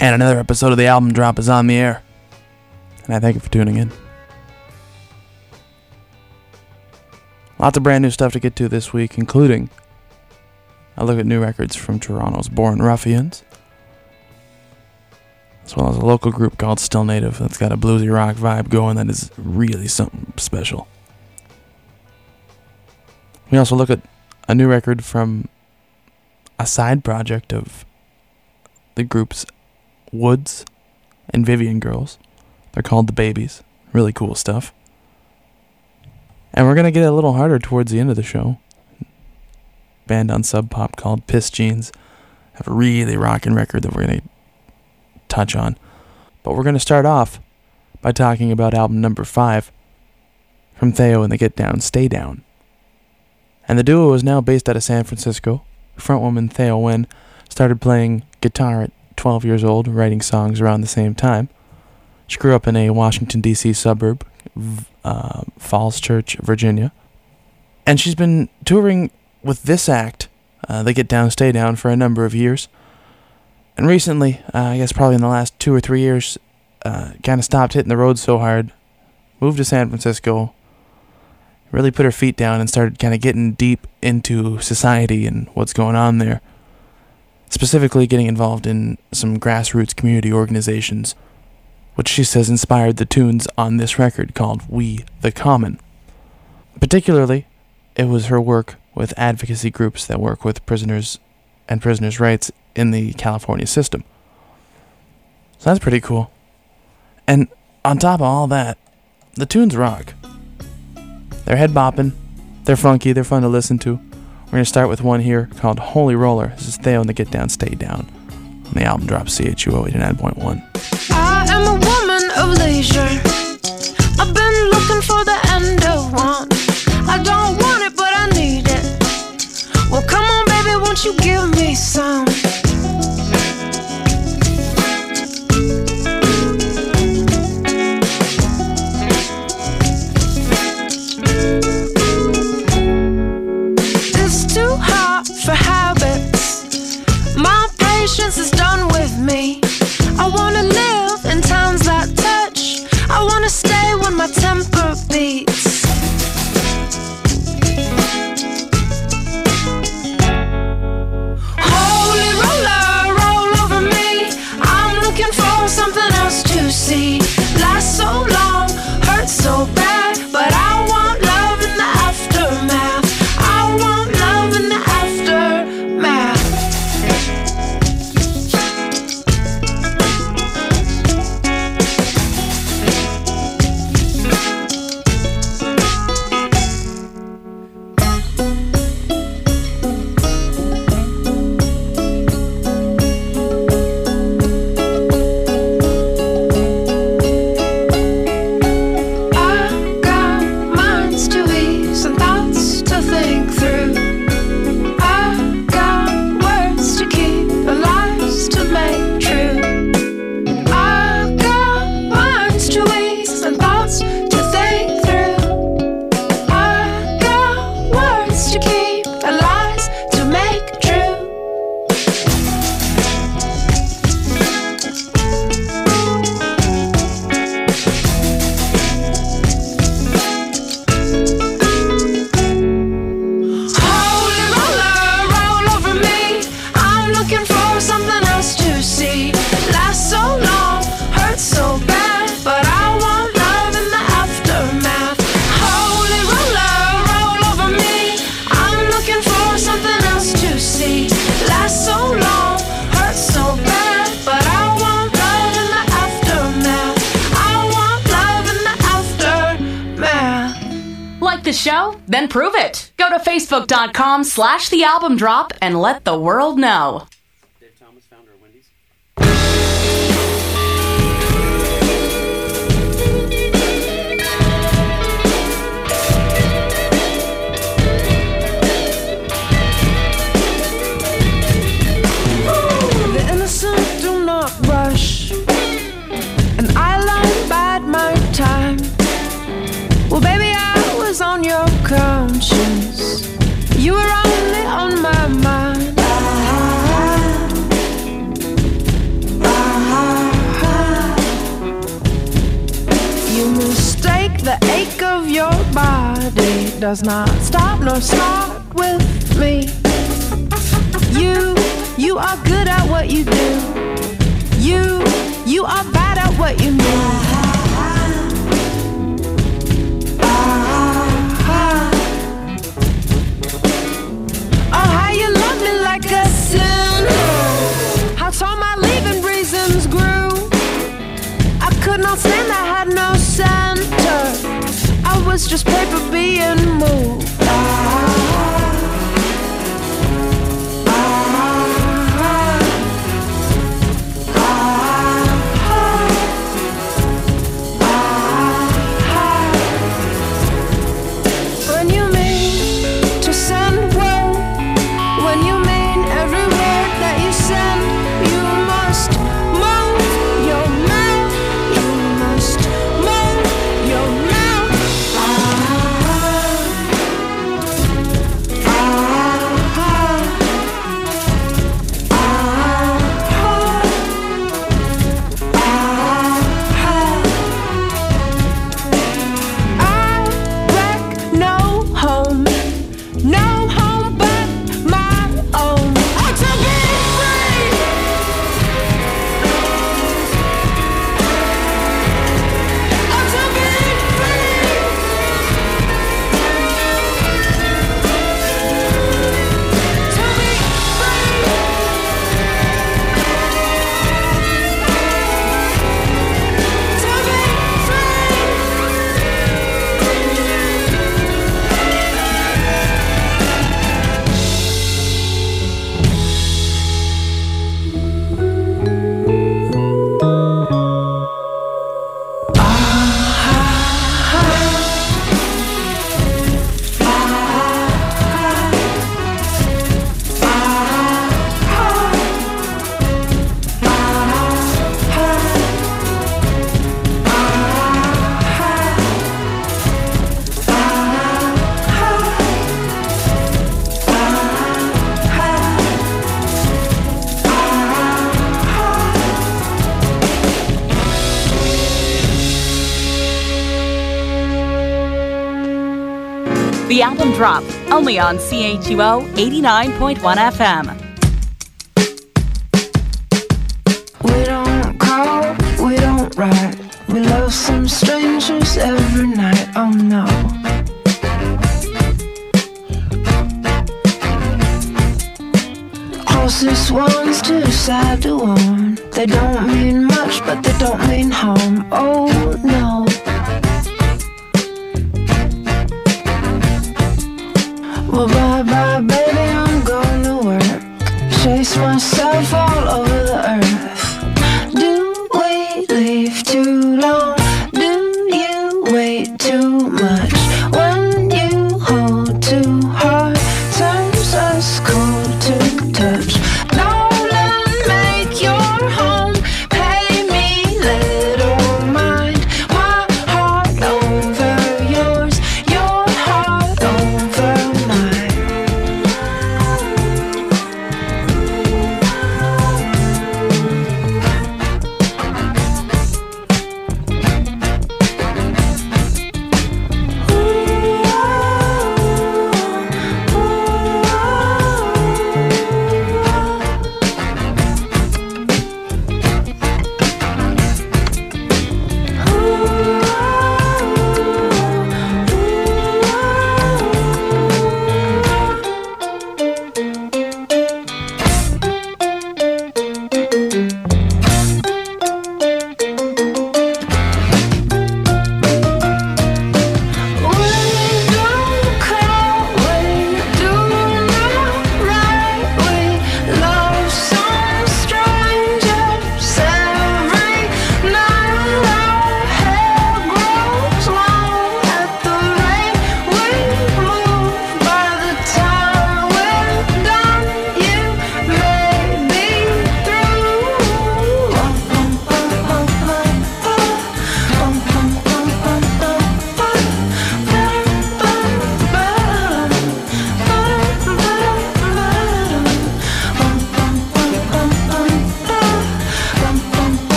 And another episode of the album drop is on the air. And I thank you for tuning in. Lots of brand new stuff to get to this week, including a look at new records from Toronto's Born Ruffians, as well as a local group called Still Native that's got a bluesy rock vibe going that is really something special. We also look at a new record from a side project of the groups Woods and Vivian Girls. They're called the Babies. Really cool stuff. And we're going to get a little harder towards the end of the show. Band on Sub Pop called Pissed Jeans have a really rocking record that we're going to touch on. But we're going to start off by talking about album number five from Thao and the Get Down, Stay Down. And the duo is now based out of San Francisco. Frontwoman Thao Nguyen started playing guitar at 12 years old, writing songs around the same time. She grew up in a Washington, D.C. suburb, uh, Falls Church, Virginia. And she's been touring with this act, uh, They Get Down, Stay Down, for a number of years. And recently, uh, I guess probably in the last two or three years, uh, kind of stopped hitting the road so hard, moved to San Francisco, really put her feet down and started kind of getting deep into society and what's going on there. Specifically, getting involved in some grassroots community organizations, which she says inspired the tunes on this record called We the Common. Particularly, it was her work with advocacy groups that work with prisoners and prisoners' rights in the California system. So that's pretty cool. And on top of all that, the tunes rock. They're head bopping, they're funky, they're fun to listen to. We're going to start with one here called Holy Roller. This is Thao and the Get Down, Stay Down. And the album drops CHUO 89.1. I am a woman of leisure. I've been looking for the end of one. I don't want it, but I need it. Well, come on, baby, won't you give me some? My temper beats. Slash the album drop and let the world know. does not. Drop, only on CHUO 89.1 FM. We don't call, we don't write. We love some strangers every night, oh no. Ones too sad to warn. They don't mean much, but they don't mean harm, oh no. myself all over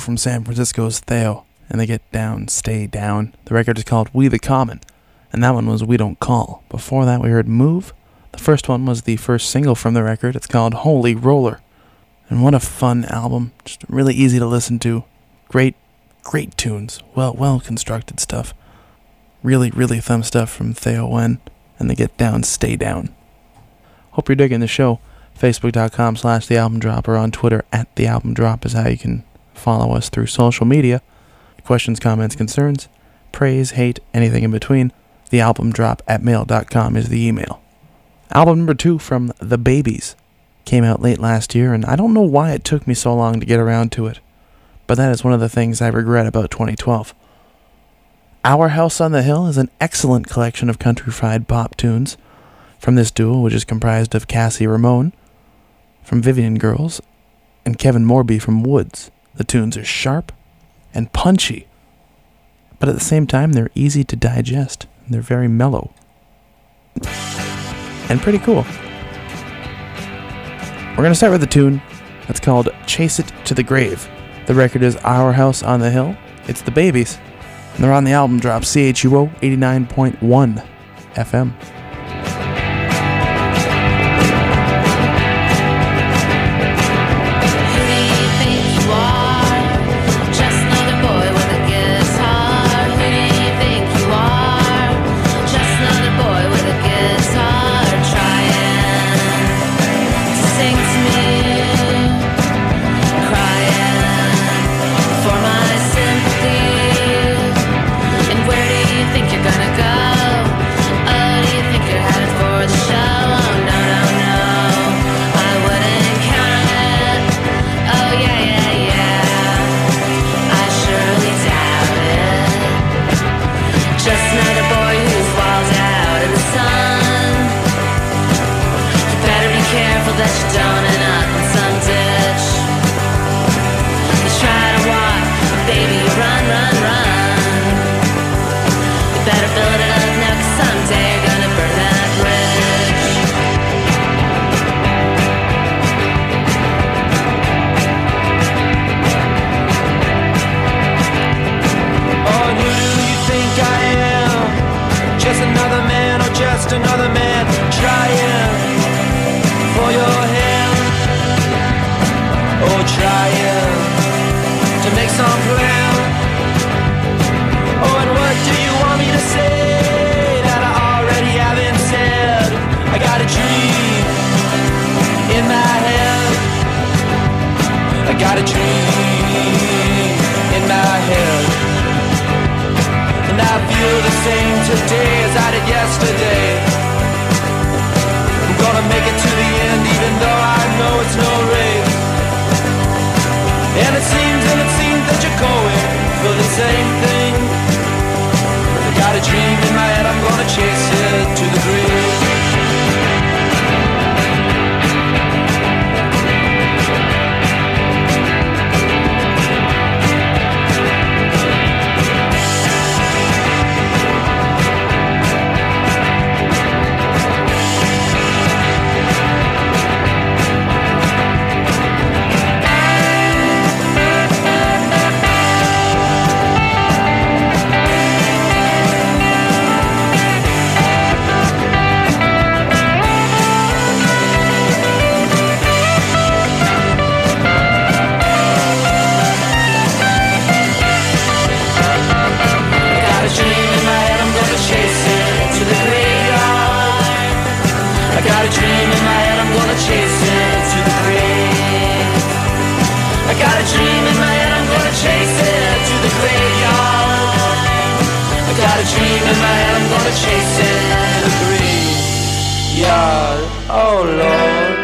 From San Francisco's Thao, and they get down, stay down. The record is called We the Common, and that one was We Don't Call. Before that, we heard Move. The first one was the first single from the record. It's called Holy Roller. And what a fun album. Just really easy to listen to. Great, great tunes. Well, well constructed stuff. Really, really thumb stuff from Thao Nguyen. And they get down, stay down. Hope you're digging the show. Facebook.com slash The Album Drop or on Twitter at The Album Drop is how you can follow us through social media. Questions, comments, concerns, praise, hate, anything in between. The Album Drop at mail.com is the email. Album number two from The Babies came out late last year, and I don't know why it took me so long to get around to it, but that is one of the things I regret about 2012. Our House on the Hill is an excellent collection of country fried pop tunes from this duo, which is comprised of Cassie Ramone from Vivian Girls and Kevin Morby from Woods. The tunes are sharp and punchy, but at the same time, they're easy to digest. They're very mellow and pretty cool. We're going to start with a tune that's called Chase It to the Grave. The record is Our House on the Hill. It's the Babies. And they're on the album drop CHUO 89.1 FM. Better build it up a dream in my head. And I feel the same today as I did yesterday. I'm gonna make it to the end, even though I know it's no race. And it seems, and it seems that you're going for the same thing. I got a dream in my head, I'm gonna chase it to the grave. Oh Lord.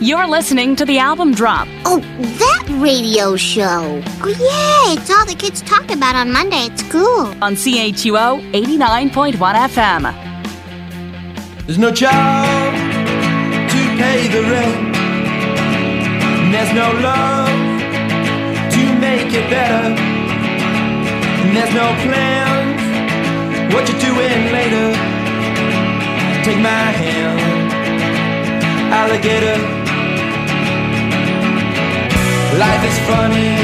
You're listening to the album drop Oh, that radio show. Oh, yeah, it's all the kids talk about on Monday at school. on CHUO 89.1 FM. There's no job to pay the rent. And there's no love to make it better. And there's no plans. What you're doing later? Take my hand, alligator. Life is funny,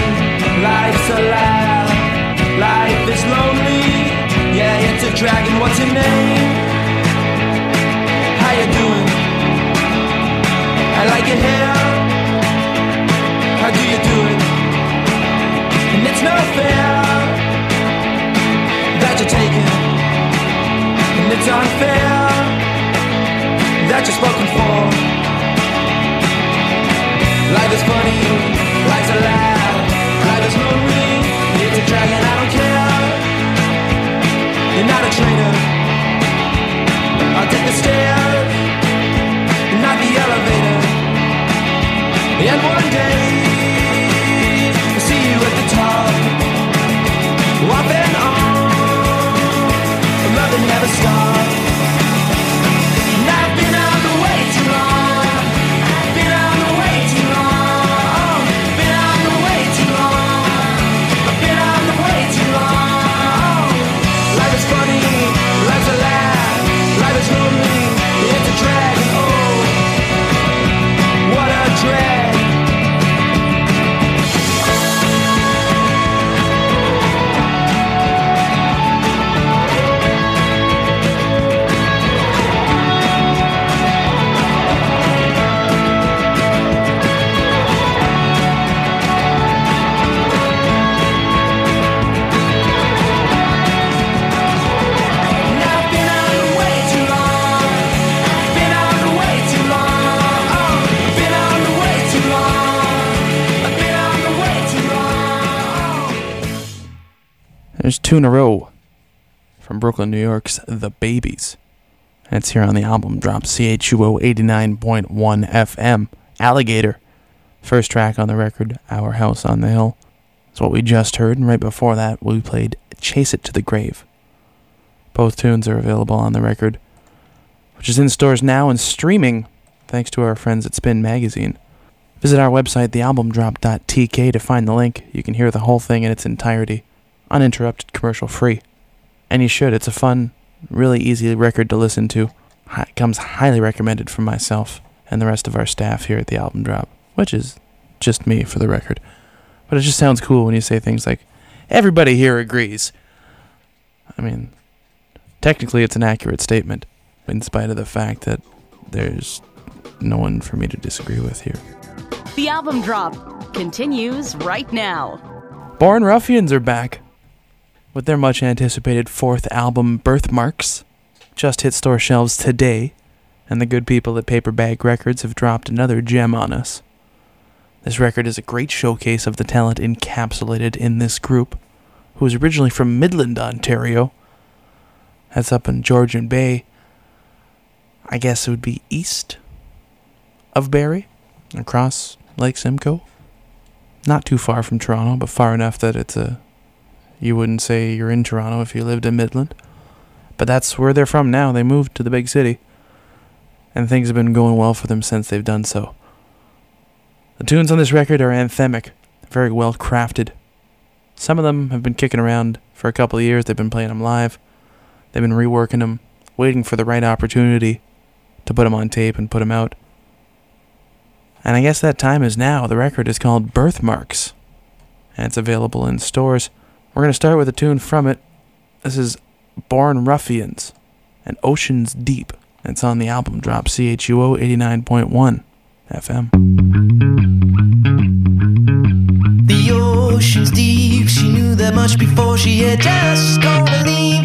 life's a laugh. Life is lonely, yeah, it's a dragon. What's your name? How you doing? I like your hair. How do you do it? And it's no fair that you're taking, and it's unfair that you're spoken for. Life is funny, life's a laugh, life is lonely, it's a dragon, I don't care. You're not a traitor. I'll take the stairs, not the elevator. And one day, two in a row from Brooklyn, New York's The Babies. It's here on the album drop CHUO 89.1 FM. Alligator. First track on the record, Our House on the Hill. That's what we just heard. And right before that, we played Chase It to the Grave. Both tunes are available on the record, which is in stores now and streaming thanks to our friends at Spin Magazine. Visit our website, thealbumdrop.tk, to find the link. You can hear the whole thing in its entirety, uninterrupted, commercial free. And you should. It's a fun, really easy record to listen to. Hi- It comes highly recommended from myself and the rest of our staff here at the Album Drop, which is just me for the record. But it just sounds cool when you say things like, everybody here agrees. I mean, technically it's an accurate statement, in spite of the fact that there's no one for me to disagree with here. The album drop continues right now. Born Ruffians are back with their much anticipated fourth album, Birthmarks. Just hit store shelves today, and the good people at Paper Bag Records have dropped another gem on us. This record is a great showcase of the talent encapsulated in this group, who is originally from Midland, Ontario. That's up in Georgian Bay. I guess it would be east of Barrie, across Lake Simcoe not too far from Toronto, but far enough that it's a you wouldn't say you're in Toronto if you lived in Midland. But that's where they're from now. They moved to the big city. And things have been going well for them since they've done so. The tunes on this record are anthemic, very well crafted. Some of them have been kicking around for a couple of years. They've been playing them live. They've been reworking them, waiting for the right opportunity to put them on tape and put them out. And I guess that time is now. The record is called Birthmarks, and it's available in stores. We're going to start with a tune from it. This is Born Ruffians and Oceans Deep. It's on the album drop CHUO 89.1 FM. The ocean's deep, she knew that much before she had just gonna leave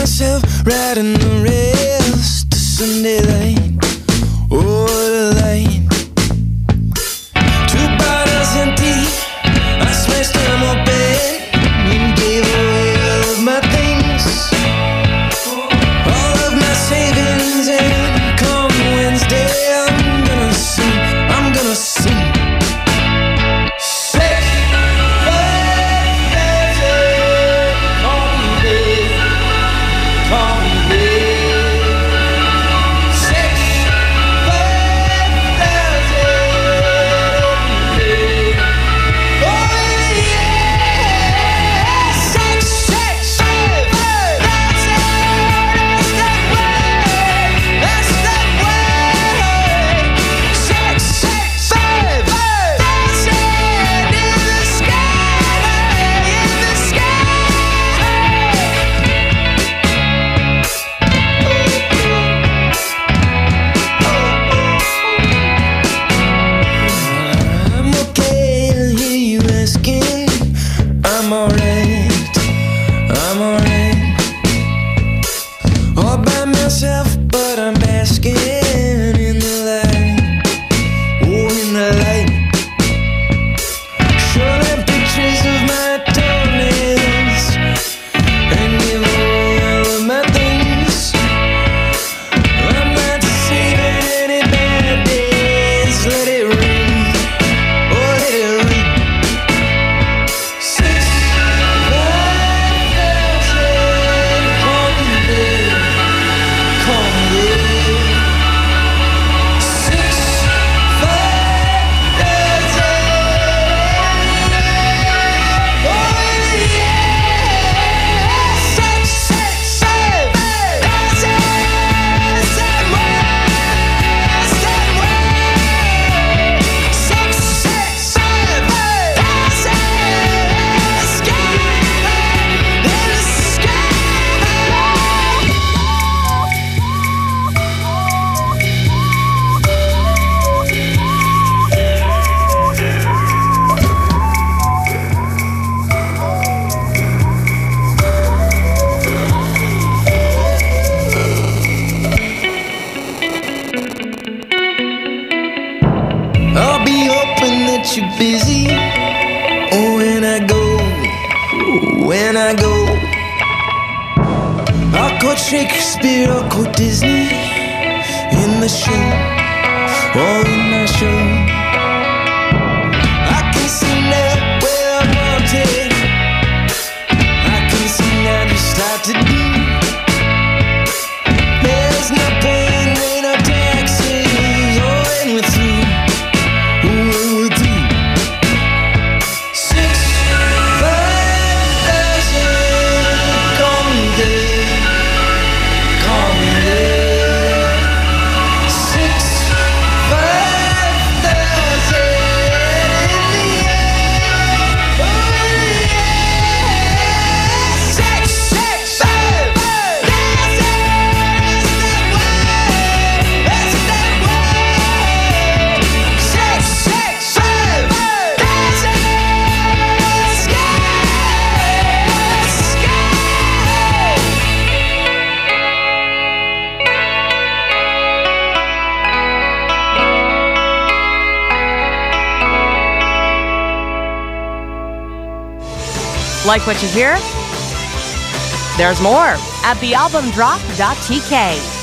myself right in the rails to Sunday. Like what you hear? There's more at thealbumdrop.tk.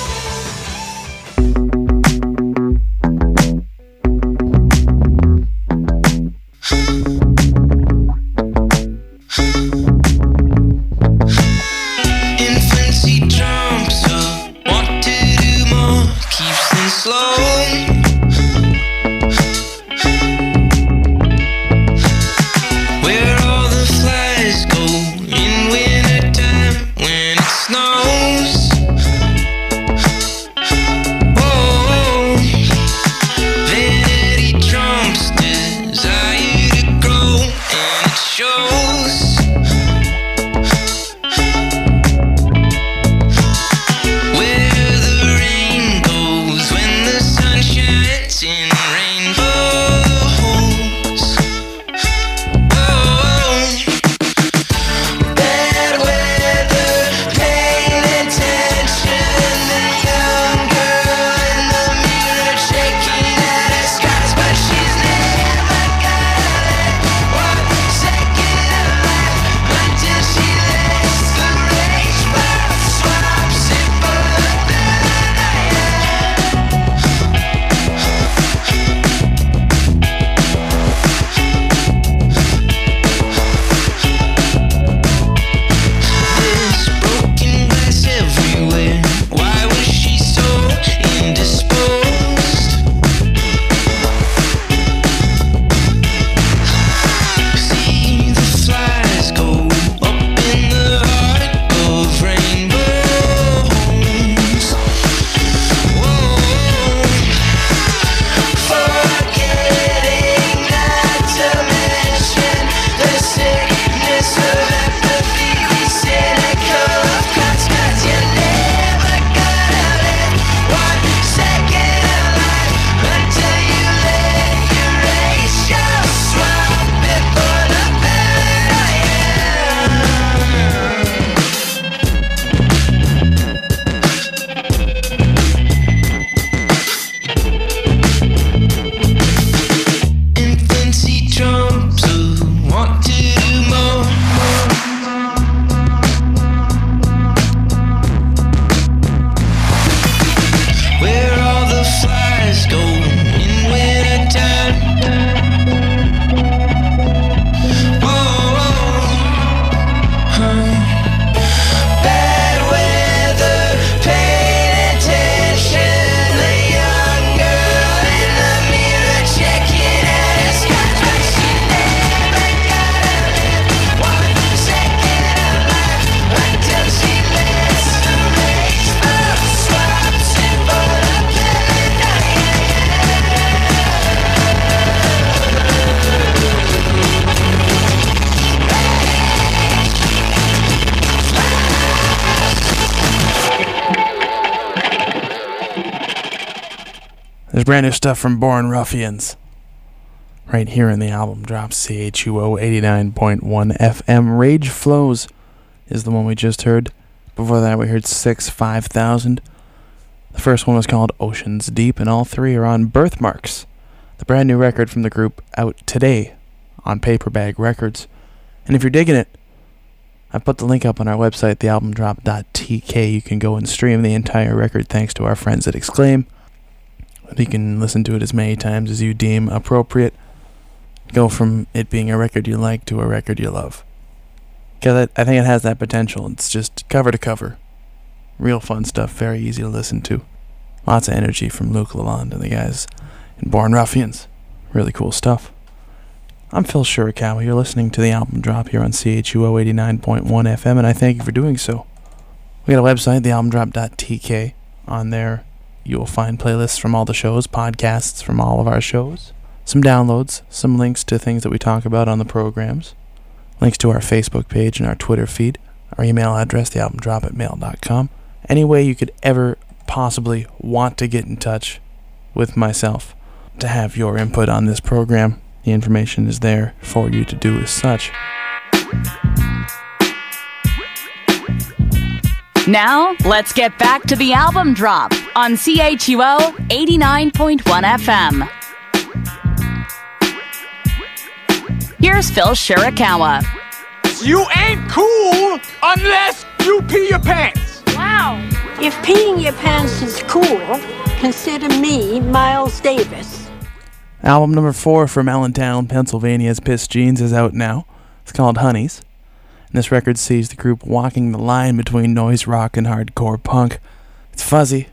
brand new stuff from Born Ruffians. Right here in the album drop, CHUO 89.1 FM. Rage Flows is the one we just heard. Before that, we heard 6 5000. The first one was called Oceans Deep, and all three are on Birthmarks, the brand new record from the group out today on Paper Bag Records. And if you're digging it, I put the link up on our website, thealbumdrop.tk. You can go and stream the entire record thanks to our friends at Exclaim. You can listen to it as many times as you deem appropriate. Go from it being a record you like to a record you love. Because I, think it has that potential. It's just cover to cover. Real fun stuff, very easy to listen to. Lots of energy from Luke Lalonde and the guys in Born Ruffians. Really cool stuff. I'm Phil Shirakawa. You're listening to the album drop here on CHUO 89.1 FM, and I thank you for doing so. We got a website, thealbumdrop.tk. On there, you will find playlists from all the shows, podcasts from all of our shows, some downloads, some links to things that we talk about on the programs, links to our Facebook page and our Twitter feed, our email address, thealbumdrop at mail.com. Any way you could ever possibly want to get in touch with myself to have your input on this program, the information is there for you to do as such. Now, let's get back to the album drop on CHUO 89.1 FM. Here's Phil Shirakawa. You ain't cool unless you pee your pants. Wow. If peeing your pants is cool, consider me Miles Davis. Album number four from Allentown, Pennsylvania's Pissed Jeans is out now. It's called Honeys. And this record sees the group walking the line between noise rock and hardcore punk. It's fuzzy,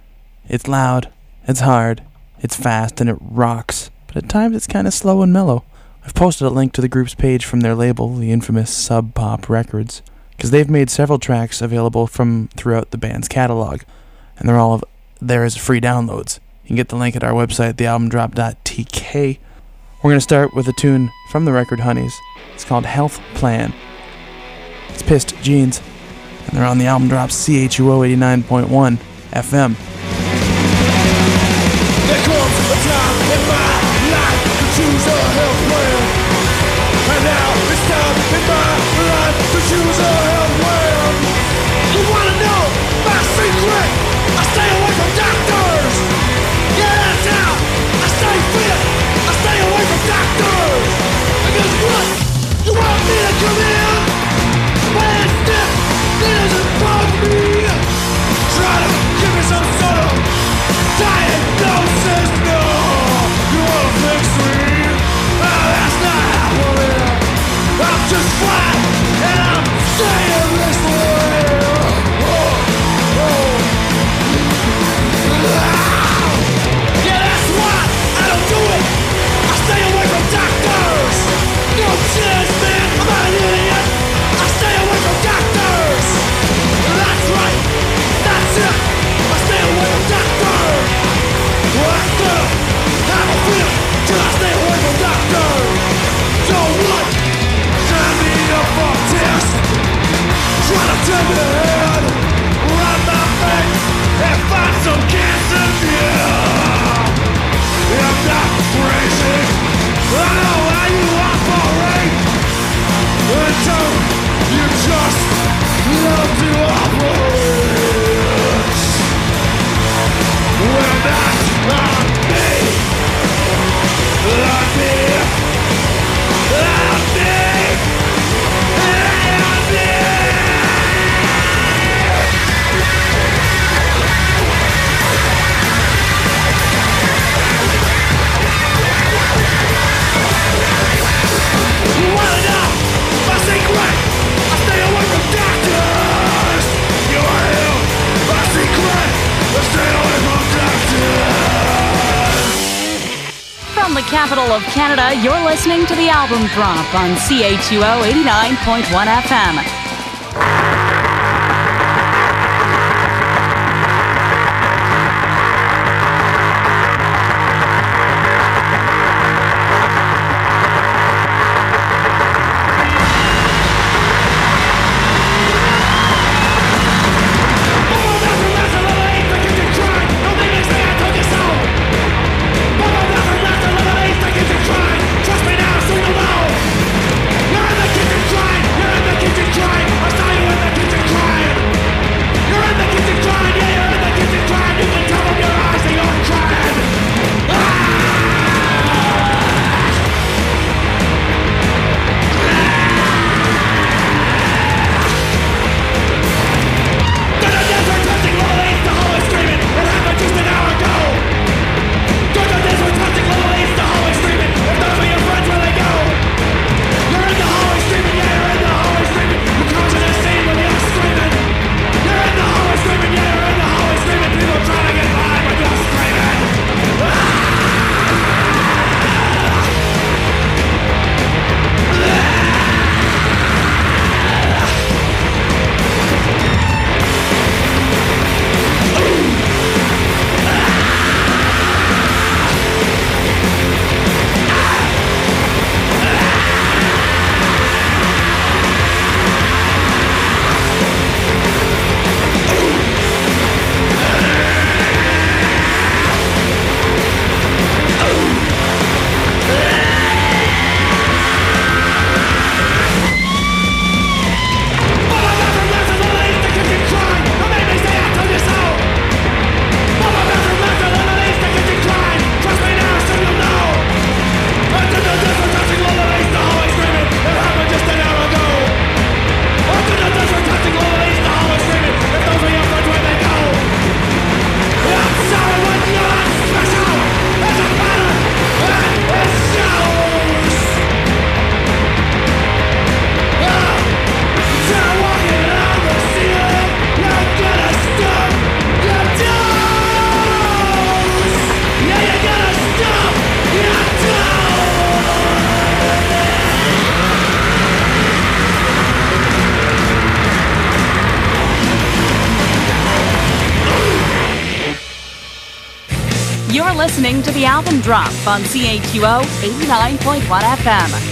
it's loud, it's hard, it's fast, and it rocks. But at times it's kind of slow and mellow. I've posted a link to the group's page from their label, the infamous Sub Pop Records, because they've made several tracks available from throughout the band's catalog, and they're all there as free downloads. You can get the link at our website, thealbumdrop.tk. We're going to start with a tune from the record Honeys. It's called Health Plan. It's Pissed Jeans, and they're on the album drop CHUO 89.1 FM. There comes a time in my life to choose you're listening to the album drop on CHUO 89.1 FM. Listening to the album drop on CHUO 89.1 FM.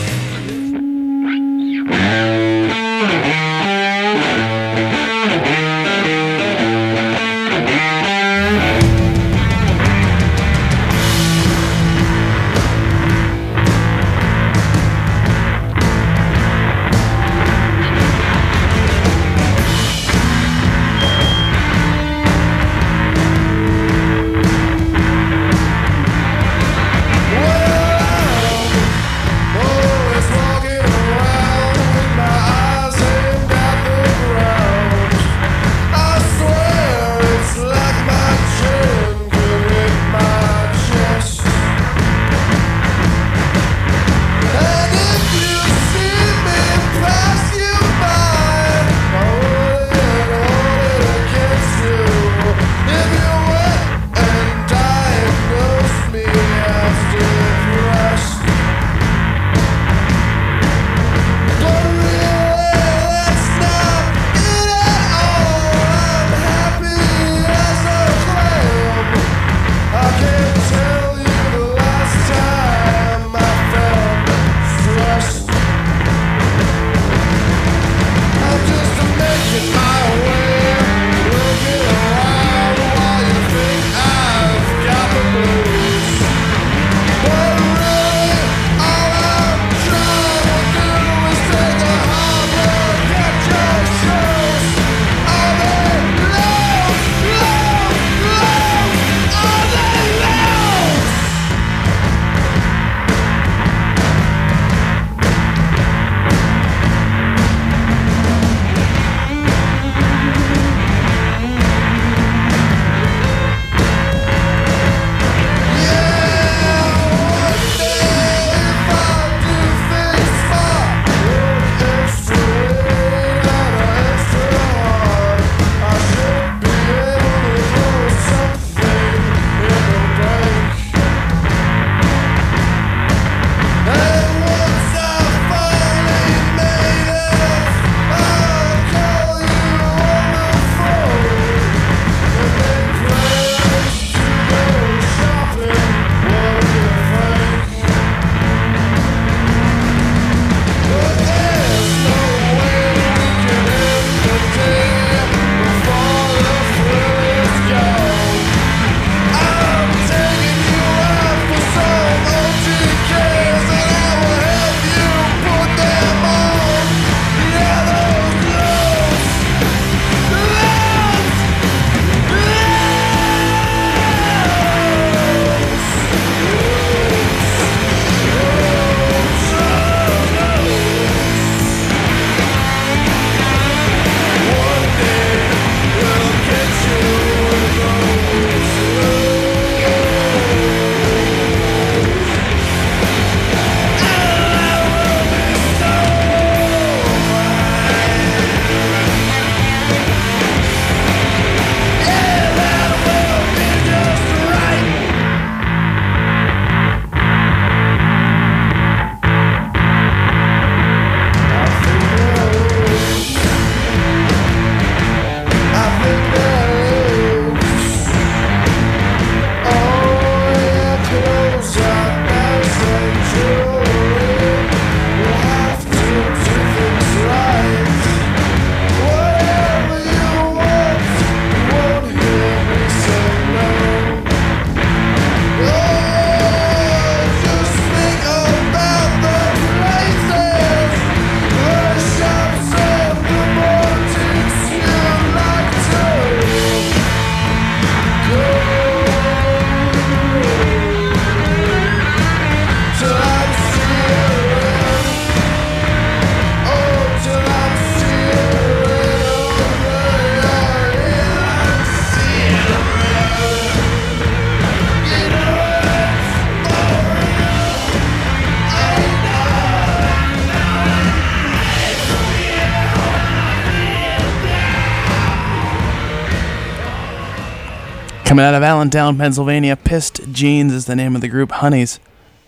Coming out of Allentown, Pennsylvania, Pissed Jeans is the name of the group. Honeys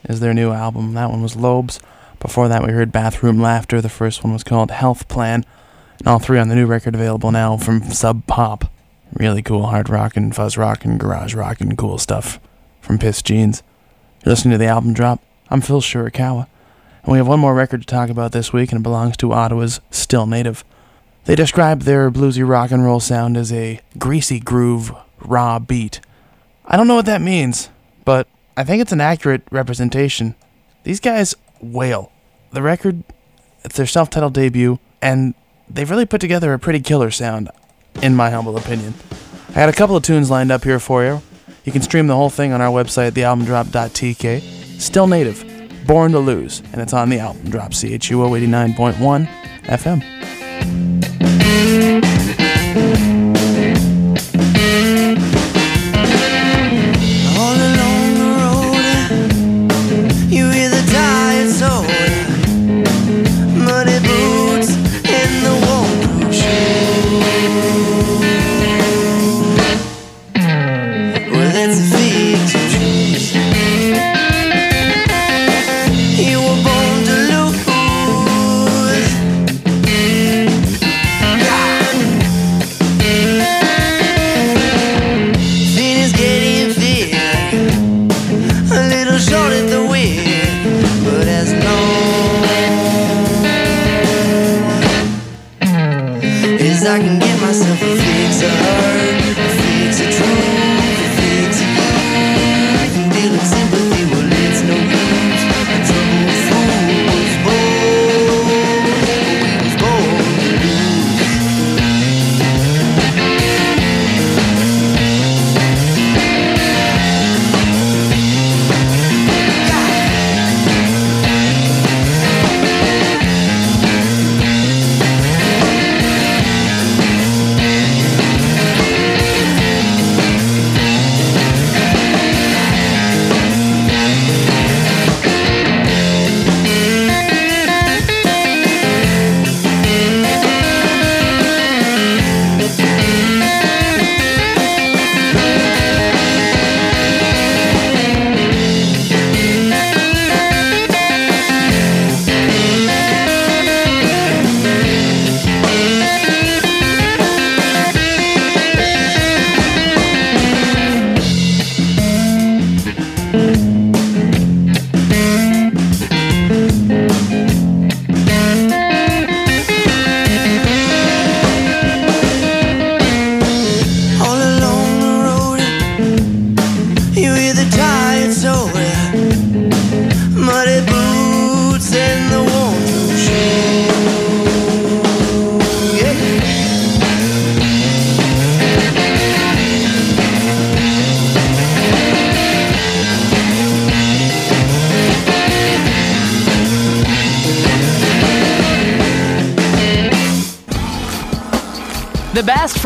is their new album. That one was Loubs. Before that, we heard Bathroom Laughter. The first one was called Health Plan. And all three on the new record available now from Sub Pop. Really cool hard rock and fuzz rock and garage rock and cool stuff. from Pissed Jeans. You're listening to the album drop. I'm Phil Shirakawa. And we have one more record to talk about this week, and it belongs to Ottawa's Still Native. They describe their bluesy rock and roll sound as a greasy groove, raw beat. I don't know what that means, but I think it's an accurate representation. These guys wail. The record, it's their self titled debut, and they've really put together a pretty killer sound, in my humble opinion. I had a couple of tunes lined up here for you. You can stream the whole thing on our website, thealbumdrop.tk. Still native, Born to Lose, and it's on the album drop, CHUO 89.1 FM.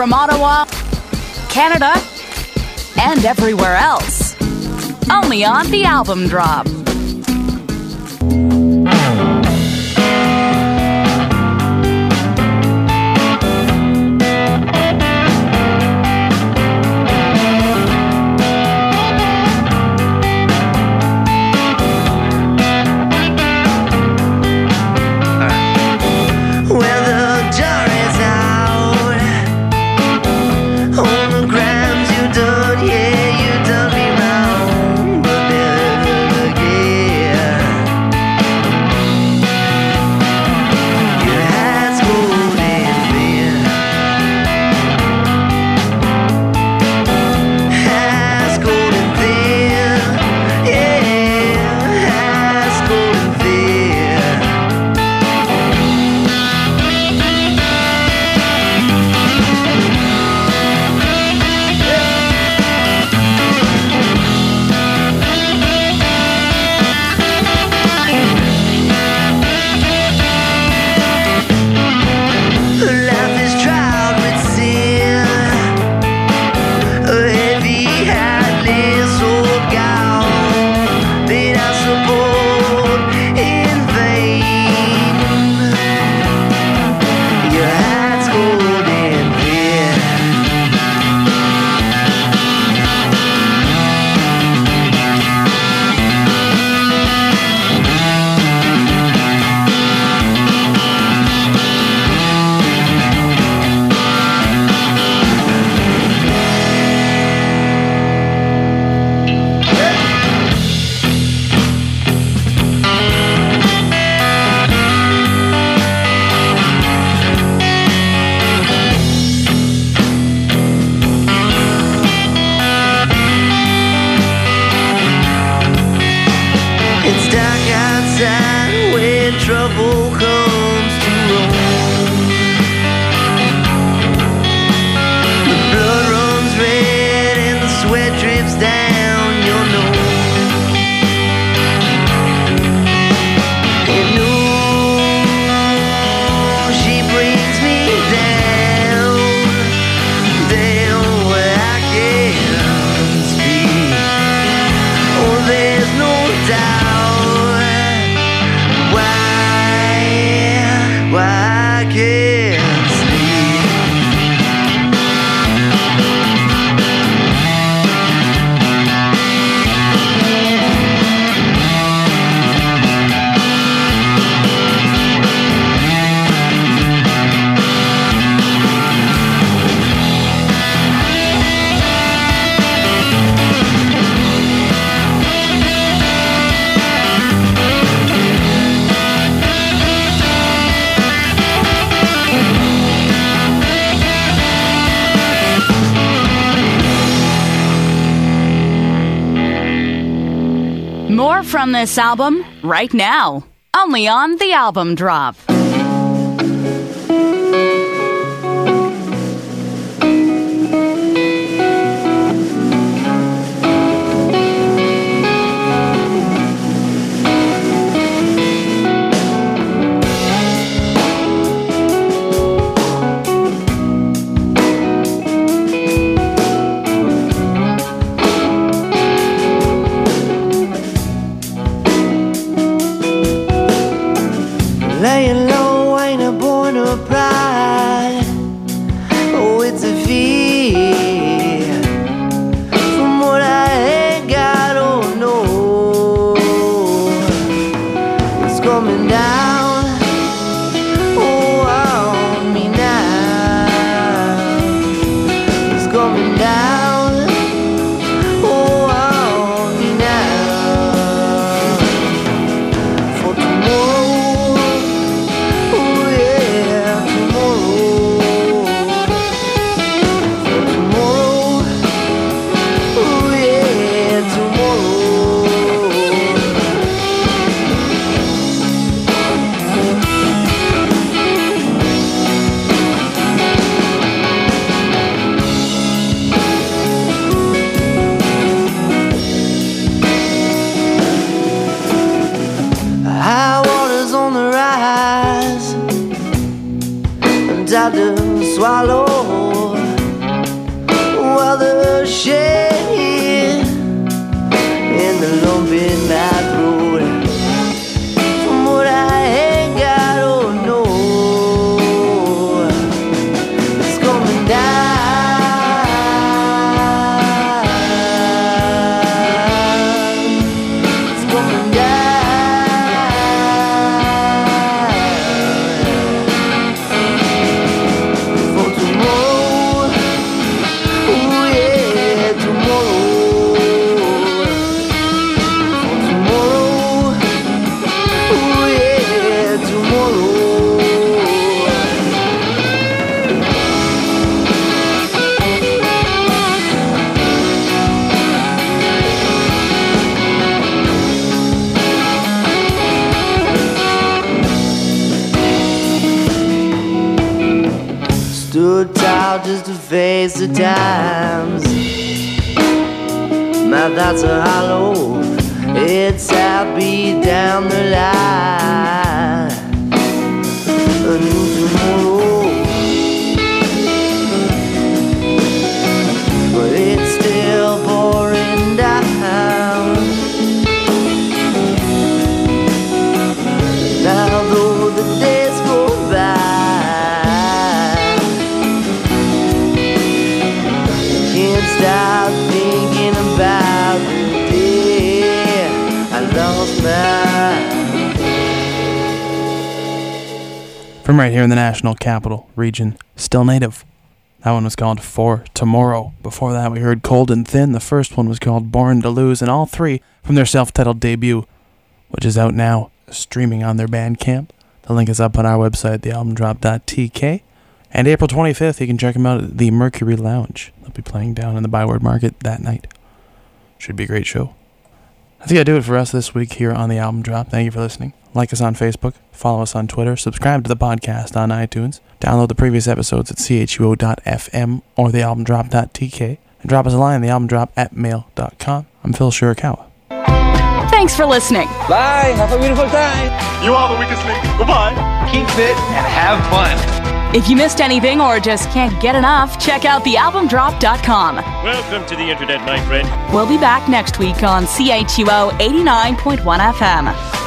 From Ottawa, Canada, and everywhere else. Only on the album drop. From this album right now, only on the album drop. Hollow. It's happy down the line. From right here in the National Capital Region, still native. That one was called For Tomorrow. Before that, we heard Cold and Thin. The first one was called Born to Lose, and all three from their self titled debut, which is out now, streaming on their Bandcamp. The link is up on our website, thealbumdrop.tk. And April 25th, you can check them out at the Mercury Lounge. They'll be playing down in the Byward Market that night. Should be a great show. I think I do it for us this week here on the album drop. Thank you for listening. Like us on Facebook, follow us on Twitter, subscribe to the podcast on iTunes, download the previous episodes at chuo.fm or thealbumdrop.tk, and drop us a line, thealbumdrop at mail.com. I'm Phil Shirakawa. Thanks for listening. Bye. Have a beautiful time. You are the weakest link. Goodbye. Keep fit and have fun. If you missed anything or just can't get enough, check out thealbumdrop.com. Welcome to the internet, my friend. We'll be back next week on CHUO 89.1 FM.